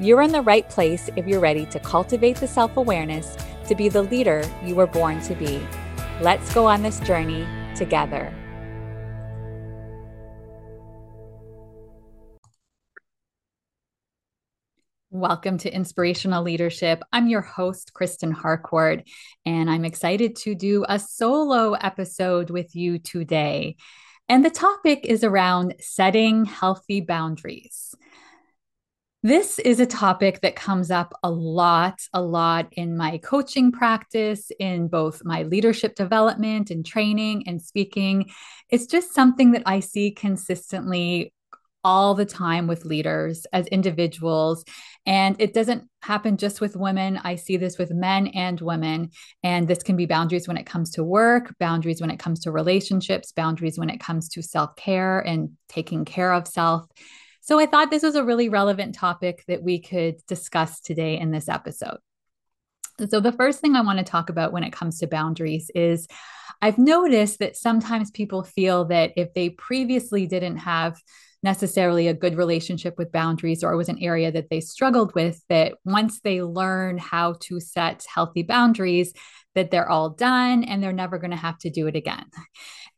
You're in the right place if you're ready to cultivate the self awareness to be the leader you were born to be. Let's go on this journey together. Welcome to Inspirational Leadership. I'm your host, Kristen Harcourt, and I'm excited to do a solo episode with you today. And the topic is around setting healthy boundaries. This is a topic that comes up a lot, a lot in my coaching practice, in both my leadership development and training and speaking. It's just something that I see consistently all the time with leaders as individuals. And it doesn't happen just with women. I see this with men and women. And this can be boundaries when it comes to work, boundaries when it comes to relationships, boundaries when it comes to self care and taking care of self. So I thought this was a really relevant topic that we could discuss today in this episode. So, the first thing I want to talk about when it comes to boundaries is I've noticed that sometimes people feel that if they previously didn't have necessarily a good relationship with boundaries or it was an area that they struggled with that once they learn how to set healthy boundaries that they're all done and they're never going to have to do it again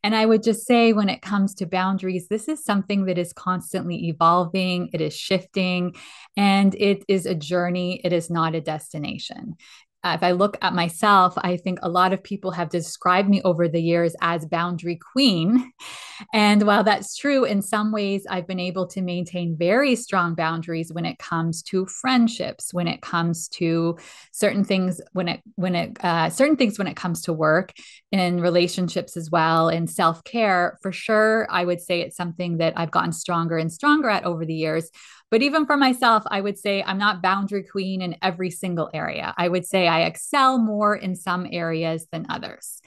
and I would just say, when it comes to boundaries, this is something that is constantly evolving, it is shifting, and it is a journey. It is not a destination if I look at myself, I think a lot of people have described me over the years as boundary queen. And while that's true, in some ways, I've been able to maintain very strong boundaries when it comes to friendships, when it comes to certain things, when it, when it, uh, certain things when it comes to work, in relationships as well, in self care. For sure, I would say it's something that I've gotten stronger and stronger at over the years. But even for myself, I would say I'm not boundary queen in every single area. I would say I excel more in some areas than others.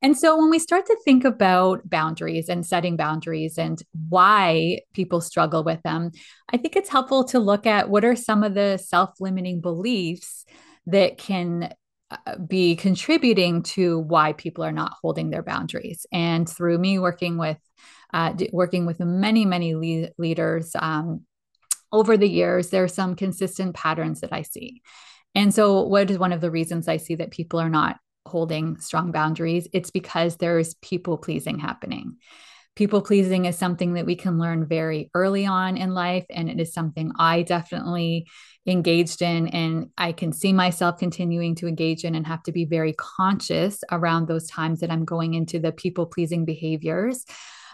And so when we start to think about boundaries and setting boundaries and why people struggle with them, I think it's helpful to look at what are some of the self limiting beliefs that can uh, be contributing to why people are not holding their boundaries. And through me working with uh, working with many, many le- leaders, um, over the years, there are some consistent patterns that I see. And so, what is one of the reasons I see that people are not holding strong boundaries? It's because there's people pleasing happening. People pleasing is something that we can learn very early on in life. And it is something I definitely engaged in. And I can see myself continuing to engage in and have to be very conscious around those times that I'm going into the people pleasing behaviors.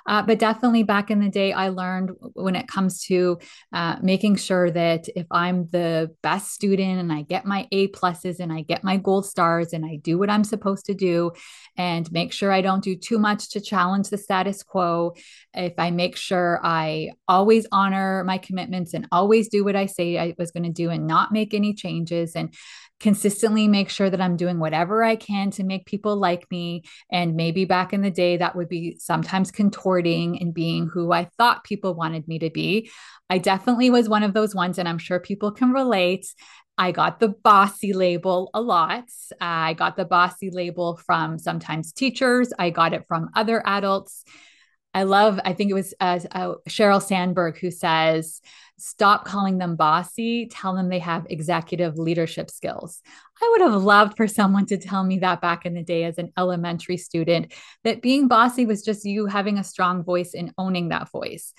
Uh, but definitely back in the day, I learned when it comes to uh, making sure that if I'm the best student and I get my A pluses and I get my gold stars and I do what I'm supposed to do and make sure I don't do too much to challenge the status quo, if I make sure I always honor my commitments and always do what I say I was going to do and not make any changes and consistently make sure that I'm doing whatever I can to make people like me. And maybe back in the day, that would be sometimes contorting and being who I thought people wanted me to be. I definitely was one of those ones, and I'm sure people can relate. I got the bossy label a lot. I got the bossy label from sometimes teachers, I got it from other adults. I love, I think it was uh, uh, Sheryl Sandberg who says, stop calling them bossy, tell them they have executive leadership skills. I would have loved for someone to tell me that back in the day as an elementary student, that being bossy was just you having a strong voice and owning that voice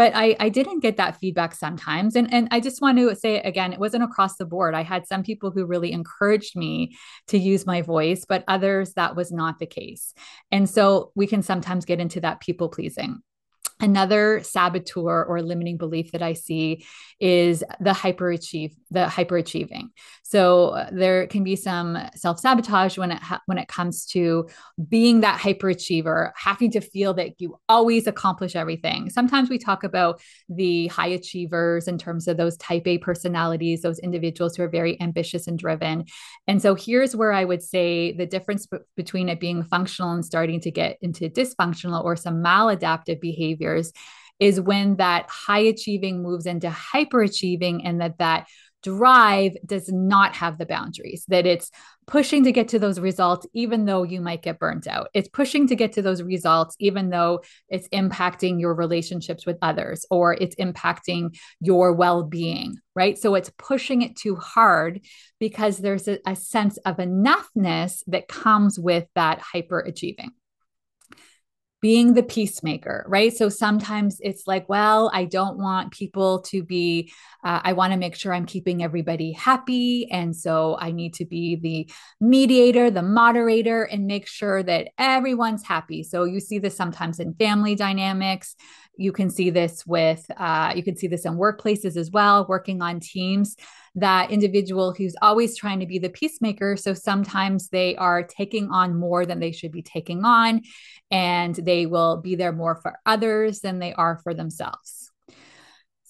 but I, I didn't get that feedback sometimes. And, and I just want to say again, it wasn't across the board. I had some people who really encouraged me to use my voice, but others that was not the case. And so we can sometimes get into that people pleasing. Another saboteur or limiting belief that I see is the hyperachieve, the hyperachieving. So uh, there can be some self-sabotage when it ha- when it comes to being that hyperachiever, having to feel that you always accomplish everything. Sometimes we talk about the high achievers in terms of those type A personalities, those individuals who are very ambitious and driven. And so here's where I would say the difference b- between it being functional and starting to get into dysfunctional or some maladaptive behavior behaviors is when that high achieving moves into hyper achieving and that that drive does not have the boundaries that it's pushing to get to those results even though you might get burnt out. It's pushing to get to those results even though it's impacting your relationships with others or it's impacting your well-being right? So it's pushing it too hard because there's a, a sense of enoughness that comes with that hyper achieving being the peacemaker, right? So sometimes it's like, well, I don't want people to be, uh, I want to make sure I'm keeping everybody happy. And so I need to be the mediator, the moderator, and make sure that everyone's happy. So you see this sometimes in family dynamics. You can see this with, uh, you can see this in workplaces as well, working on teams that individual who's always trying to be the peacemaker. So sometimes they are taking on more than they should be taking on, and they will be there more for others than they are for themselves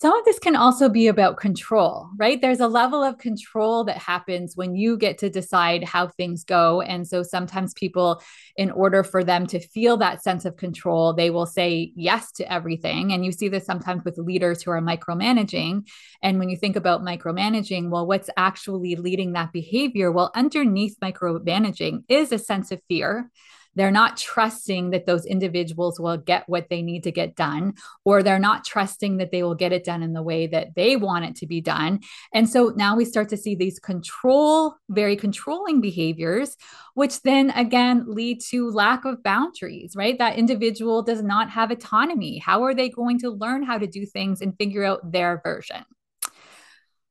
some of this can also be about control, right? There's a level of control that happens when you get to decide how things go. And so sometimes people, in order for them to feel that sense of control, they will say yes to everything. And you see this sometimes with leaders who are micromanaging. And when you think about micromanaging, well, what's actually leading that behavior? Well, underneath micromanaging is a sense of fear they're not trusting that those individuals will get what they need to get done, or they're not trusting that they will get it done in the way that they want it to be done. And so now we start to see these control, very controlling behaviors, which then again lead to lack of boundaries, right? That individual does not have autonomy. How are they going to learn how to do things and figure out their version?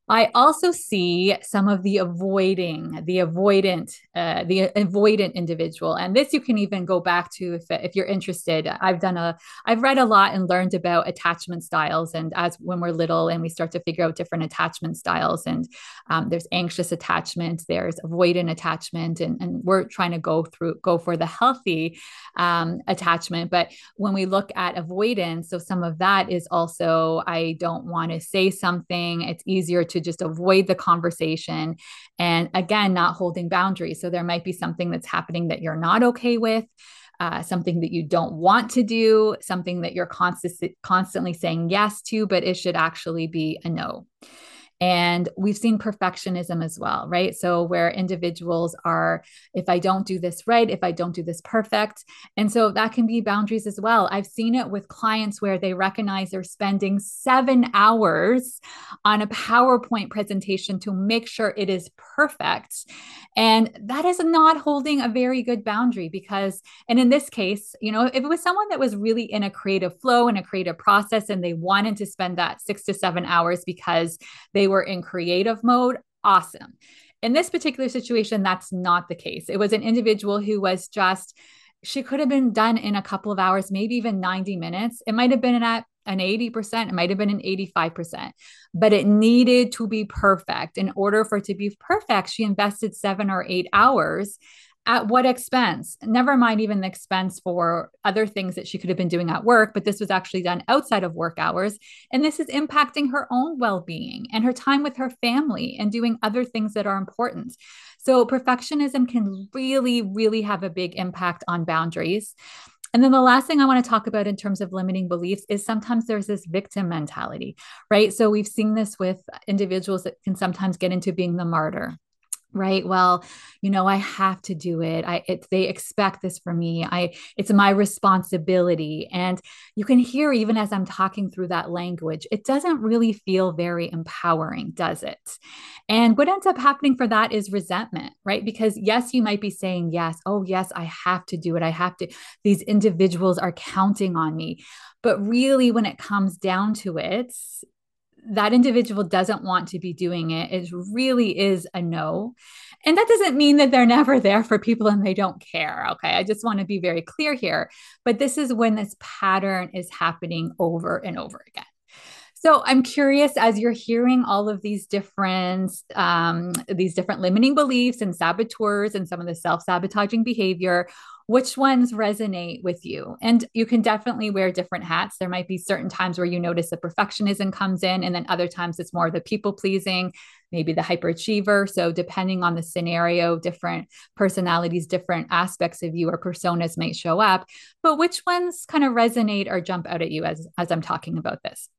I also see some of the avoiding, the avoidant, uh, the avoidant individual, and this you can even go back to if if you're interested. I've done a, I've read a lot and learned about attachment styles, and as when we're little and we start to figure out different attachment styles, and um, there's anxious attachment, there's avoidant attachment, and and we're trying to go through go for the healthy um, attachment. But when we look at avoidance, so some of that is also I don't want to say something. It's easier to just avoid the conversation. And again, not holding boundaries. So there might be something that's happening that you're not okay with. Uh, something that you don't want to do, something that you're constant, constantly saying yes to, but it should actually be a no. And we've seen perfectionism as well, right? So, where individuals are, if I don't do this right, if I don't do this perfect. And so that can be boundaries as well. I've seen it with clients where they recognize they're spending seven hours on a PowerPoint presentation to make sure it is perfect. And that is not holding a very good boundary because, and in this case, you know, if it was someone that was really in a creative flow and a creative process and they wanted to spend that six to seven hours because they were in creative mode, awesome. In this particular situation, that's not the case. It was an individual who was just, she could have been done in a couple of hours, maybe even 90 minutes. It might have been at an 80%, it might have been an 85%, but it needed to be perfect. In order for it to be perfect, she invested seven or eight hours at what expense? Never mind even the expense for other things that she could have been doing at work, but this was actually done outside of work hours. And this is impacting her own well being and her time with her family and doing other things that are important. So, perfectionism can really, really have a big impact on boundaries. And then the last thing I want to talk about in terms of limiting beliefs is sometimes there's this victim mentality, right? So we've seen this with individuals that can sometimes get into being the martyr right? Well you know i have to do it. I it, they expect this from me. I it's my responsibility. And you can hear even as i'm talking through that language it doesn't really feel very empowering does it? And what ends up happening for that is resentment right? Because yes you might be saying yes. Oh yes i have to do it. I have to these individuals are counting on me. But really when it comes down to it that individual doesn't want to be doing it, it really is a no. And that doesn't mean that they're never there for people and they don't care. Okay. I just want to be very clear here. But this is when this pattern is happening over and over again. So I'm curious as you're hearing all of these different um, these different limiting beliefs and saboteurs and some of the self-sabotaging behavior, which ones resonate with you? And you can definitely wear different hats. There might be certain times where you notice the perfectionism comes in, and then other times it's more the people pleasing, maybe the hyperachiever. So depending on the scenario, different personalities, different aspects of you or personas might show up. But which ones kind of resonate or jump out at you as as I'm talking about this?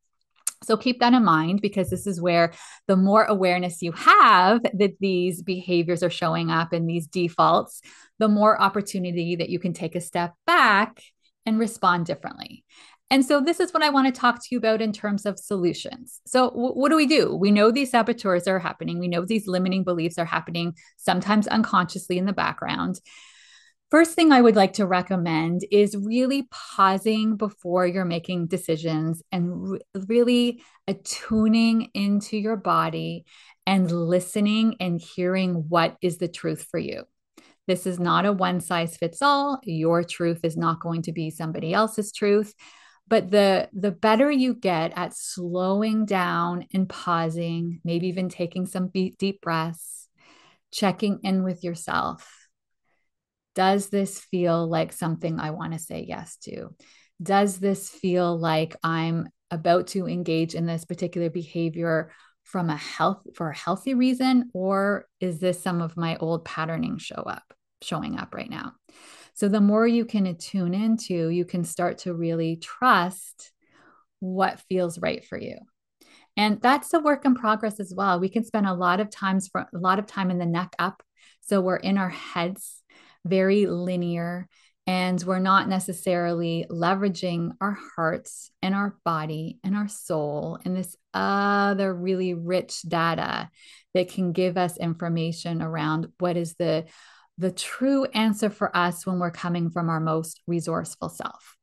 So keep that in mind because this is where the more awareness you have that these behaviors are showing up in these defaults, the more opportunity that you can take a step back and respond differently. And so, this is what I want to talk to you about in terms of solutions. So, w- what do we do? We know these saboteurs are happening. We know these limiting beliefs are happening, sometimes unconsciously in the background. First thing I would like to recommend is really pausing before you're making decisions and re- really attuning into your body and listening and hearing what is the truth for you. This is not a one size fits all. Your truth is not going to be somebody else's truth. But the the better you get at slowing down and pausing, maybe even taking some deep breaths, checking in with yourself does this feel like something I want to say yes to? Does this feel like I'm about to engage in this particular behavior from a health for a healthy reason or is this some of my old patterning show up showing up right now? So the more you can attune into, you can start to really trust what feels right for you. And that's a work in progress as well. We can spend a lot of times for a lot of time in the neck up. So we're in our heads very linear and we're not necessarily leveraging our hearts and our body and our soul and this other really rich data that can give us information around what is the the true answer for us when we're coming from our most resourceful self.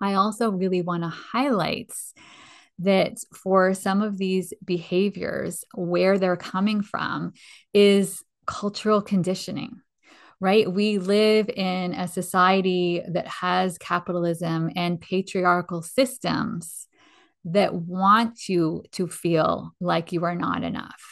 I also really want to highlight that for some of these behaviors, where they're coming from is cultural conditioning right? We live in a society that has capitalism and patriarchal systems that want you to feel like you are not enough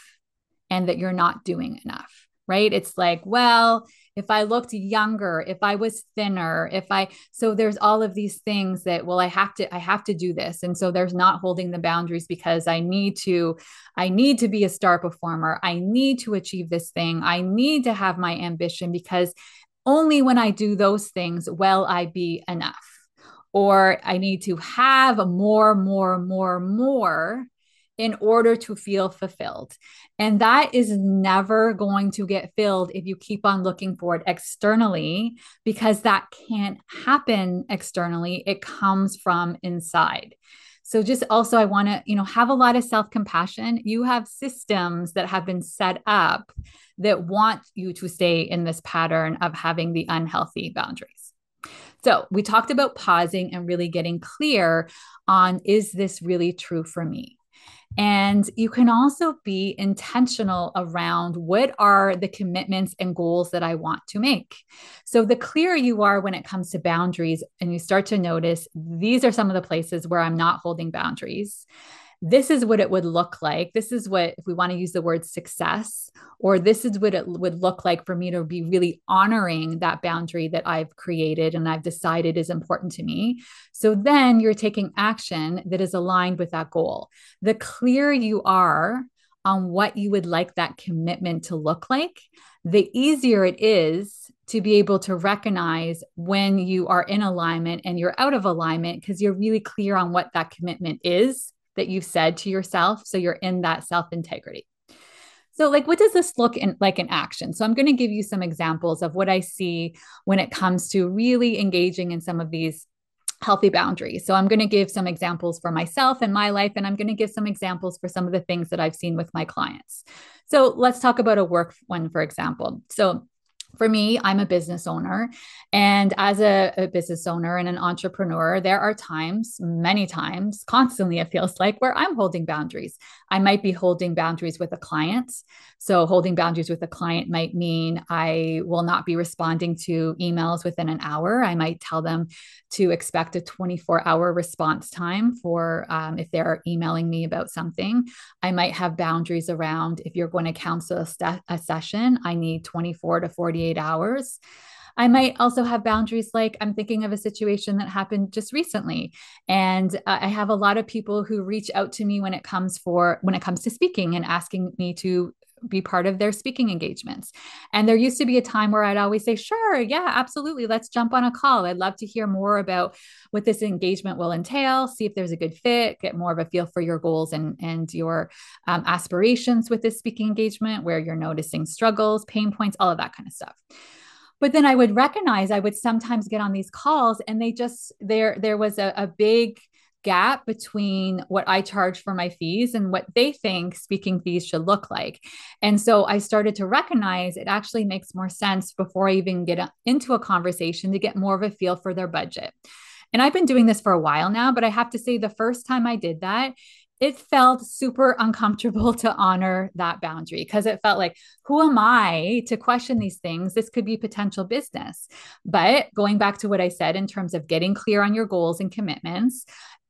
and that you're not doing enough, right? It's like, well, if I looked younger, if I was thinner, if I so there's all of these things that well I have to I have to do this and so there's not holding the boundaries because I need to I need to be a star performer. I need to achieve this thing. I need to have my ambition because only when I do those things will I be enough. Or I need to have more, more, more, more in order to feel fulfilled. And that is never going to get filled if you keep on looking for it externally, because that can't happen externally. It comes from inside. So just also I want to, you know, have a lot of self-compassion. You have systems that have been set up that want you to stay in this pattern of having the unhealthy boundaries. So, we talked about pausing and really getting clear on is this really true for me? And you can also be intentional around what are the commitments and goals that I want to make. So, the clearer you are when it comes to boundaries, and you start to notice these are some of the places where I'm not holding boundaries this is what it would look like. This is what, if we want to use the word success, or this is what it would look like for me to be really honoring that boundary that I've created and I've decided is important to me. So then you're taking action that is aligned with that goal. The clearer you are on what you would like that commitment to look like, the easier it is to be able to recognize when you are in alignment and you're out of alignment because you're really clear on what that commitment is that you've said to yourself. So you're in that self integrity. So, like, what does this look in, like in action? So, I'm going to give you some examples of what I see when it comes to really engaging in some of these healthy boundaries. So, I'm going to give some examples for myself and my life, and I'm going to give some examples for some of the things that I've seen with my clients. So, let's talk about a work one, for example. So, for me, I'm a business owner. And as a, a, business owner and an entrepreneur, there are times, many times, constantly, it feels like, where I'm holding boundaries. I might be holding boundaries with a client. So, holding boundaries with a client might mean I will not be responding to emails within an hour. I might tell them to expect a 24 hour response time for um, if they're emailing me about something. I might have boundaries around if you're going to counsel a, st- a session, I need 24 to 48 hours. I might also have boundaries like I'm thinking of a situation that happened just recently and I have a lot of people who reach out to me when it comes for when it comes to speaking and asking me to be part of their speaking engagements. And there used to be a time where I'd always say, sure, yeah, absolutely. Let's jump on a call. I'd love to hear more about what this engagement will entail, see if there's a good fit, get more of a feel for your goals and, and your um, aspirations with this speaking engagement, where you're noticing struggles, pain points, all of that kind of stuff but then i would recognize i would sometimes get on these calls and they just there there was a, a big gap between what I charge for my fees and what they think speaking fees should look like. And so I started to recognize it actually makes more sense before I even get uh, into a conversation to get more of a feel for their budget. And I've been doing this for a while now, but I have to say the first time I did that, it felt super uncomfortable to honor that boundary because it felt like, who am I to question these things? This could be potential business. But going back to what I said in terms of getting clear on your goals and commitments,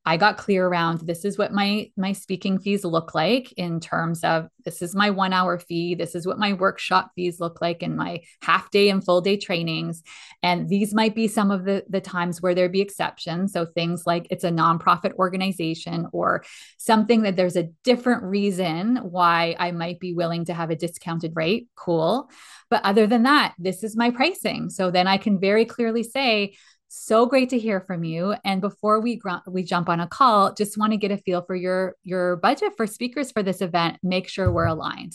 I got clear around this is what my my speaking fees look like in terms of this is my 1 hour fee, this is what my workshop fees look like in my half day and full day trainings and these might be some of the the times where there'd be exceptions so things like it's a nonprofit organization or something that there's a different reason why I might be willing to have a discounted rate, cool. But other than that, this is my pricing. So then I can very clearly say so great to hear from you. And before we gr- we jump on a call just want to get a feel for your your budget for speakers for this event make sure we're aligned.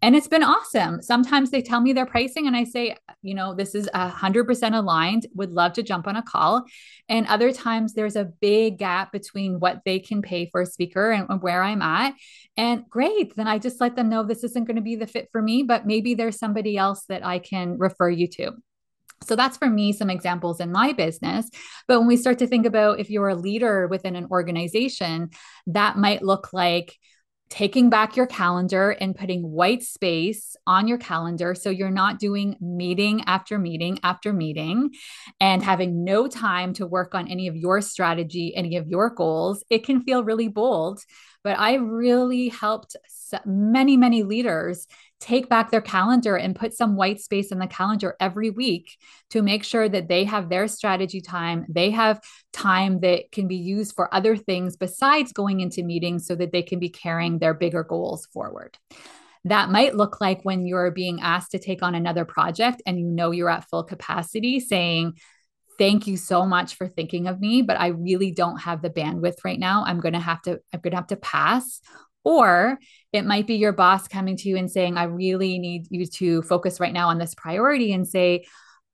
And it's been awesome. Sometimes they tell me their pricing and i say you know this is hundred percent aligned would love to jump on a call. And other times there's a big gap between what they can pay for a speaker and, and where i'm at. And great then i just let them know this isn't going to be the fit for me but maybe there's somebody else that i can refer you to so that's for me some examples in my business. But when we start to think about if you're a leader within an organization, that might look like taking back your calendar and putting white space on your calendar so you're not doing meeting after meeting after meeting and having no time to work on any of your strategy, any of your goals. It can feel really bold, but I really helped many, many leaders take back their calendar and put some white space in the calendar every week to make sure that they have their strategy time. They have time that can be used for other things besides going into meetings so that they can be carrying their bigger goals forward. That might look like when you're being asked to take on another project and you know you're at full capacity, saying, thank you so much for thinking of me but i really don't have the bandwidth right now i'm going to have to i'm going to have to pass or it might be your boss coming to you and saying, I really need you to focus right now on this priority and say,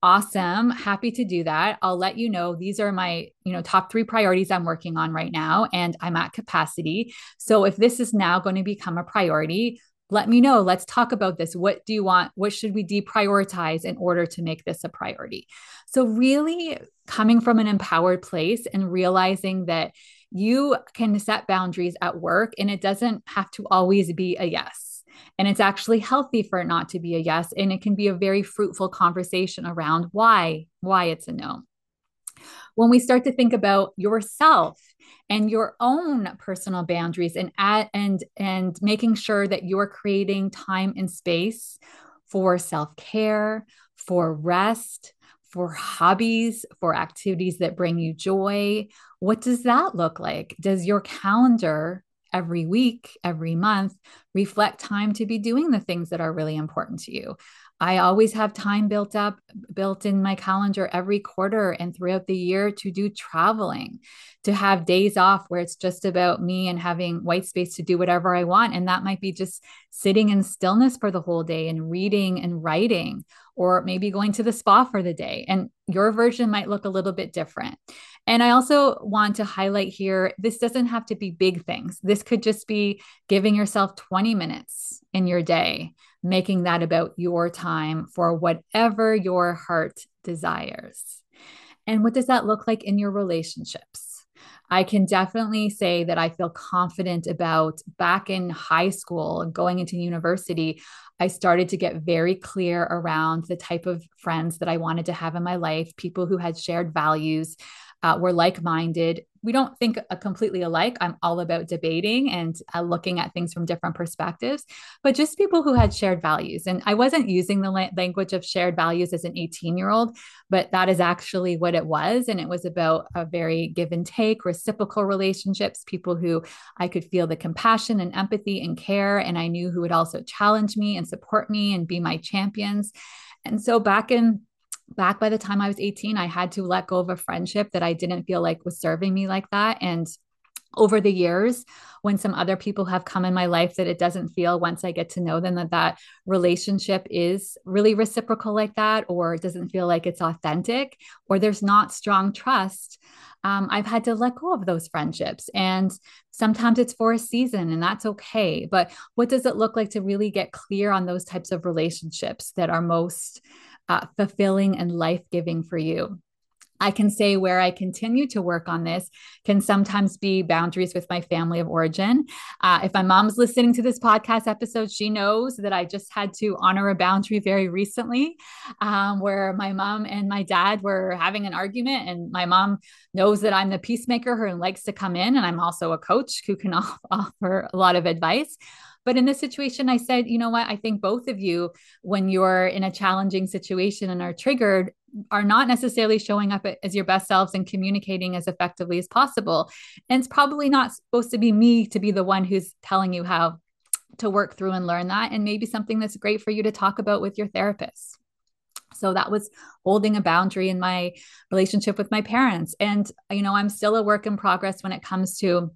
awesome happy to do that. I'll let you know these are my you know top 3 priorities i'm working on right now and i'm at capacity. So if this is now going to become a priority let me know. Let's talk about this. What do you want? What should we deprioritize in order to make this a priority so really coming from an empowered place and realizing that you can set boundaries at work and it doesn't have to always be a yes. And it's actually healthy for it not to be a yes. And it can be a very fruitful conversation around why, why it's a no. When we start to think about yourself and your own personal boundaries and at, and and making sure that you're creating time and space for self-care, for rest, for hobbies, for activities that bring you joy. What does that look like? Does your calendar every week, every month reflect time to be doing the things that are really important to you? I always have time built up, built in my calendar every quarter and throughout the year to do traveling, to have days off where it's just about me and having white space to do whatever I want. And that might be just sitting in stillness for the whole day and reading and writing or maybe going to the spa for the day. And your version might look a little bit different. And I also want to highlight here this doesn't have to be big things. This could just be giving yourself 20 minutes in your day making that about your time for whatever your heart desires. And what does that look like in your relationships? I can definitely say that I feel confident about back in high school and going into university. I started to get very clear around the type of friends that I wanted to have in my life, people who had shared values, uh, we're like minded. We don't think completely alike. I'm all about debating and uh, looking at things from different perspectives, but just people who had shared values. And I wasn't using the la- language of shared values as an 18 year old, but that is actually what it was. And it was about a very give and take, reciprocal relationships, people who I could feel the compassion and empathy and care. And I knew who would also challenge me and support me and be my champions. And so back in back by the time I was 18, I had to let go of a friendship that I didn't feel like was serving me like that. And over the years, when some other people have come in my life that it doesn't feel once I get to know them that that relationship is really reciprocal like that, or it doesn't feel like it's authentic, or there's not strong trust. Um, I've had to let go of those friendships. And sometimes it's for a season, and that's okay. But what does it look like to really get clear on those types of relationships that are most uh, fulfilling and life giving for you. I can say where I continue to work on this can sometimes be boundaries with my family of origin. Uh, if my mom's listening to this podcast episode, she knows that I just had to honor a boundary very recently um, where my mom and my dad were having an argument. And my mom knows that I'm the peacemaker who likes to come in, and I'm also a coach who can offer a lot of advice. But in this situation, I said, you know what? I think both of you, when you're in a challenging situation and are triggered, are not necessarily showing up as your best selves and communicating as effectively as possible. And it's probably not supposed to be me to be the one who's telling you how to work through and learn that. And maybe something that's great for you to talk about with your therapist. So that was holding a boundary in my relationship with my parents. And, you know, I'm still a work in progress when it comes to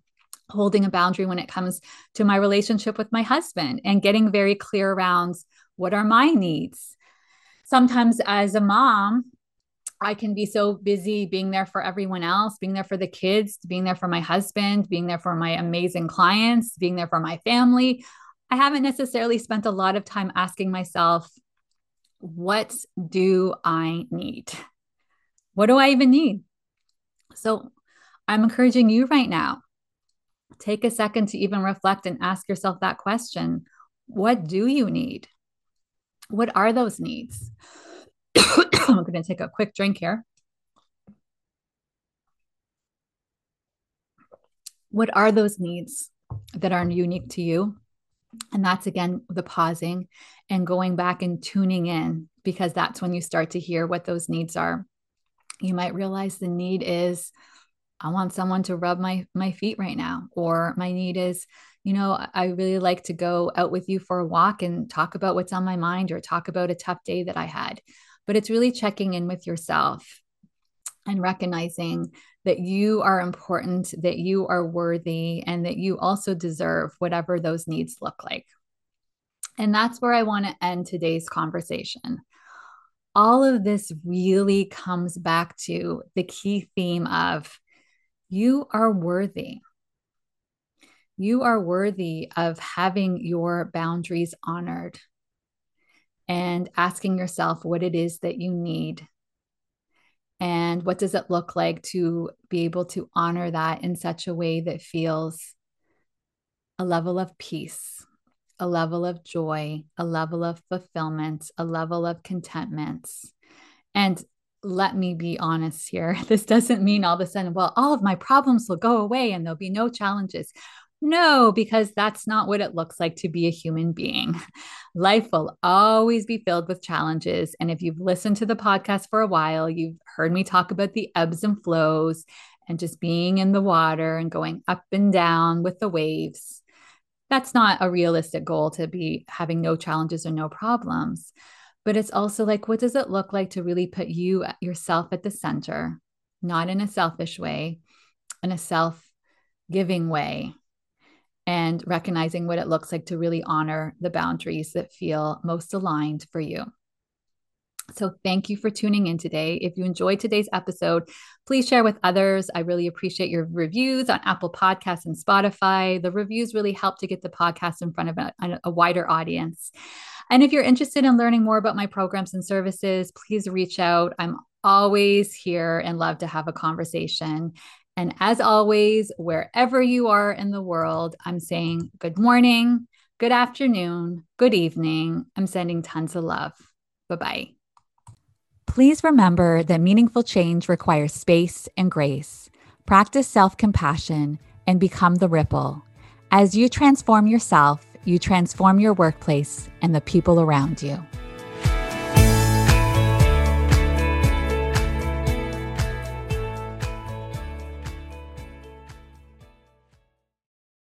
holding a boundary when it comes to my relationship with my husband and getting very clear around what are my needs. Sometimes, as a mom, I can be so busy being there for everyone else, being there for the kids, being there for my husband, being there for my amazing clients, being there for my family. I haven't necessarily spent a lot of time asking myself, what do I need? What do I even need? So I'm encouraging you right now take a second to even reflect and ask yourself that question What do you need? What are those needs? I'm going to take a quick drink here. What are those needs that are unique to you? And that's again the pausing and going back and tuning in because that's when you start to hear what those needs are. You might realize the need is I want someone to rub my my feet right now or my need is you know I really like to go out with you for a walk and talk about what's on my mind or talk about a tough day that I had. But it's really checking in with yourself and recognizing that you are important that you are worthy and that you also deserve whatever those needs look like. And that's where I want to end today's conversation. All of this really comes back to the key theme of you are worthy. You are worthy of having your boundaries honored and asking yourself what it is that you need. And what does it look like to be able to honor that in such a way that feels a level of peace, a level of joy, a level of fulfillment, a level of contentment. And let me be honest here. This doesn't mean all of a sudden, well, all of my problems will go away and there'll be no challenges. No, because that's not what it looks like to be a human being. Life will always be filled with challenges. And if you've listened to the podcast for a while, you've heard me talk about the ebbs and flows and just being in the water and going up and down with the waves. That's not a realistic goal to be having no challenges or no problems but it's also like what does it look like to really put you uh, yourself at the center not in a selfish way in a self-giving way and recognizing what it looks like to really honor the boundaries that feel most aligned for you so, thank you for tuning in today. If you enjoyed today's episode, please share with others. I really appreciate your reviews on Apple Podcasts and Spotify. The reviews really help to get the podcast in front of a, a wider audience. And if you're interested in learning more about my programs and services, please reach out. I'm always here and love to have a conversation. And as always, wherever you are in the world, I'm saying good morning, good afternoon, good evening. I'm sending tons of love. Bye bye. Please remember that meaningful change requires space and grace. Practice self compassion and become the ripple. As you transform yourself, you transform your workplace and the people around you.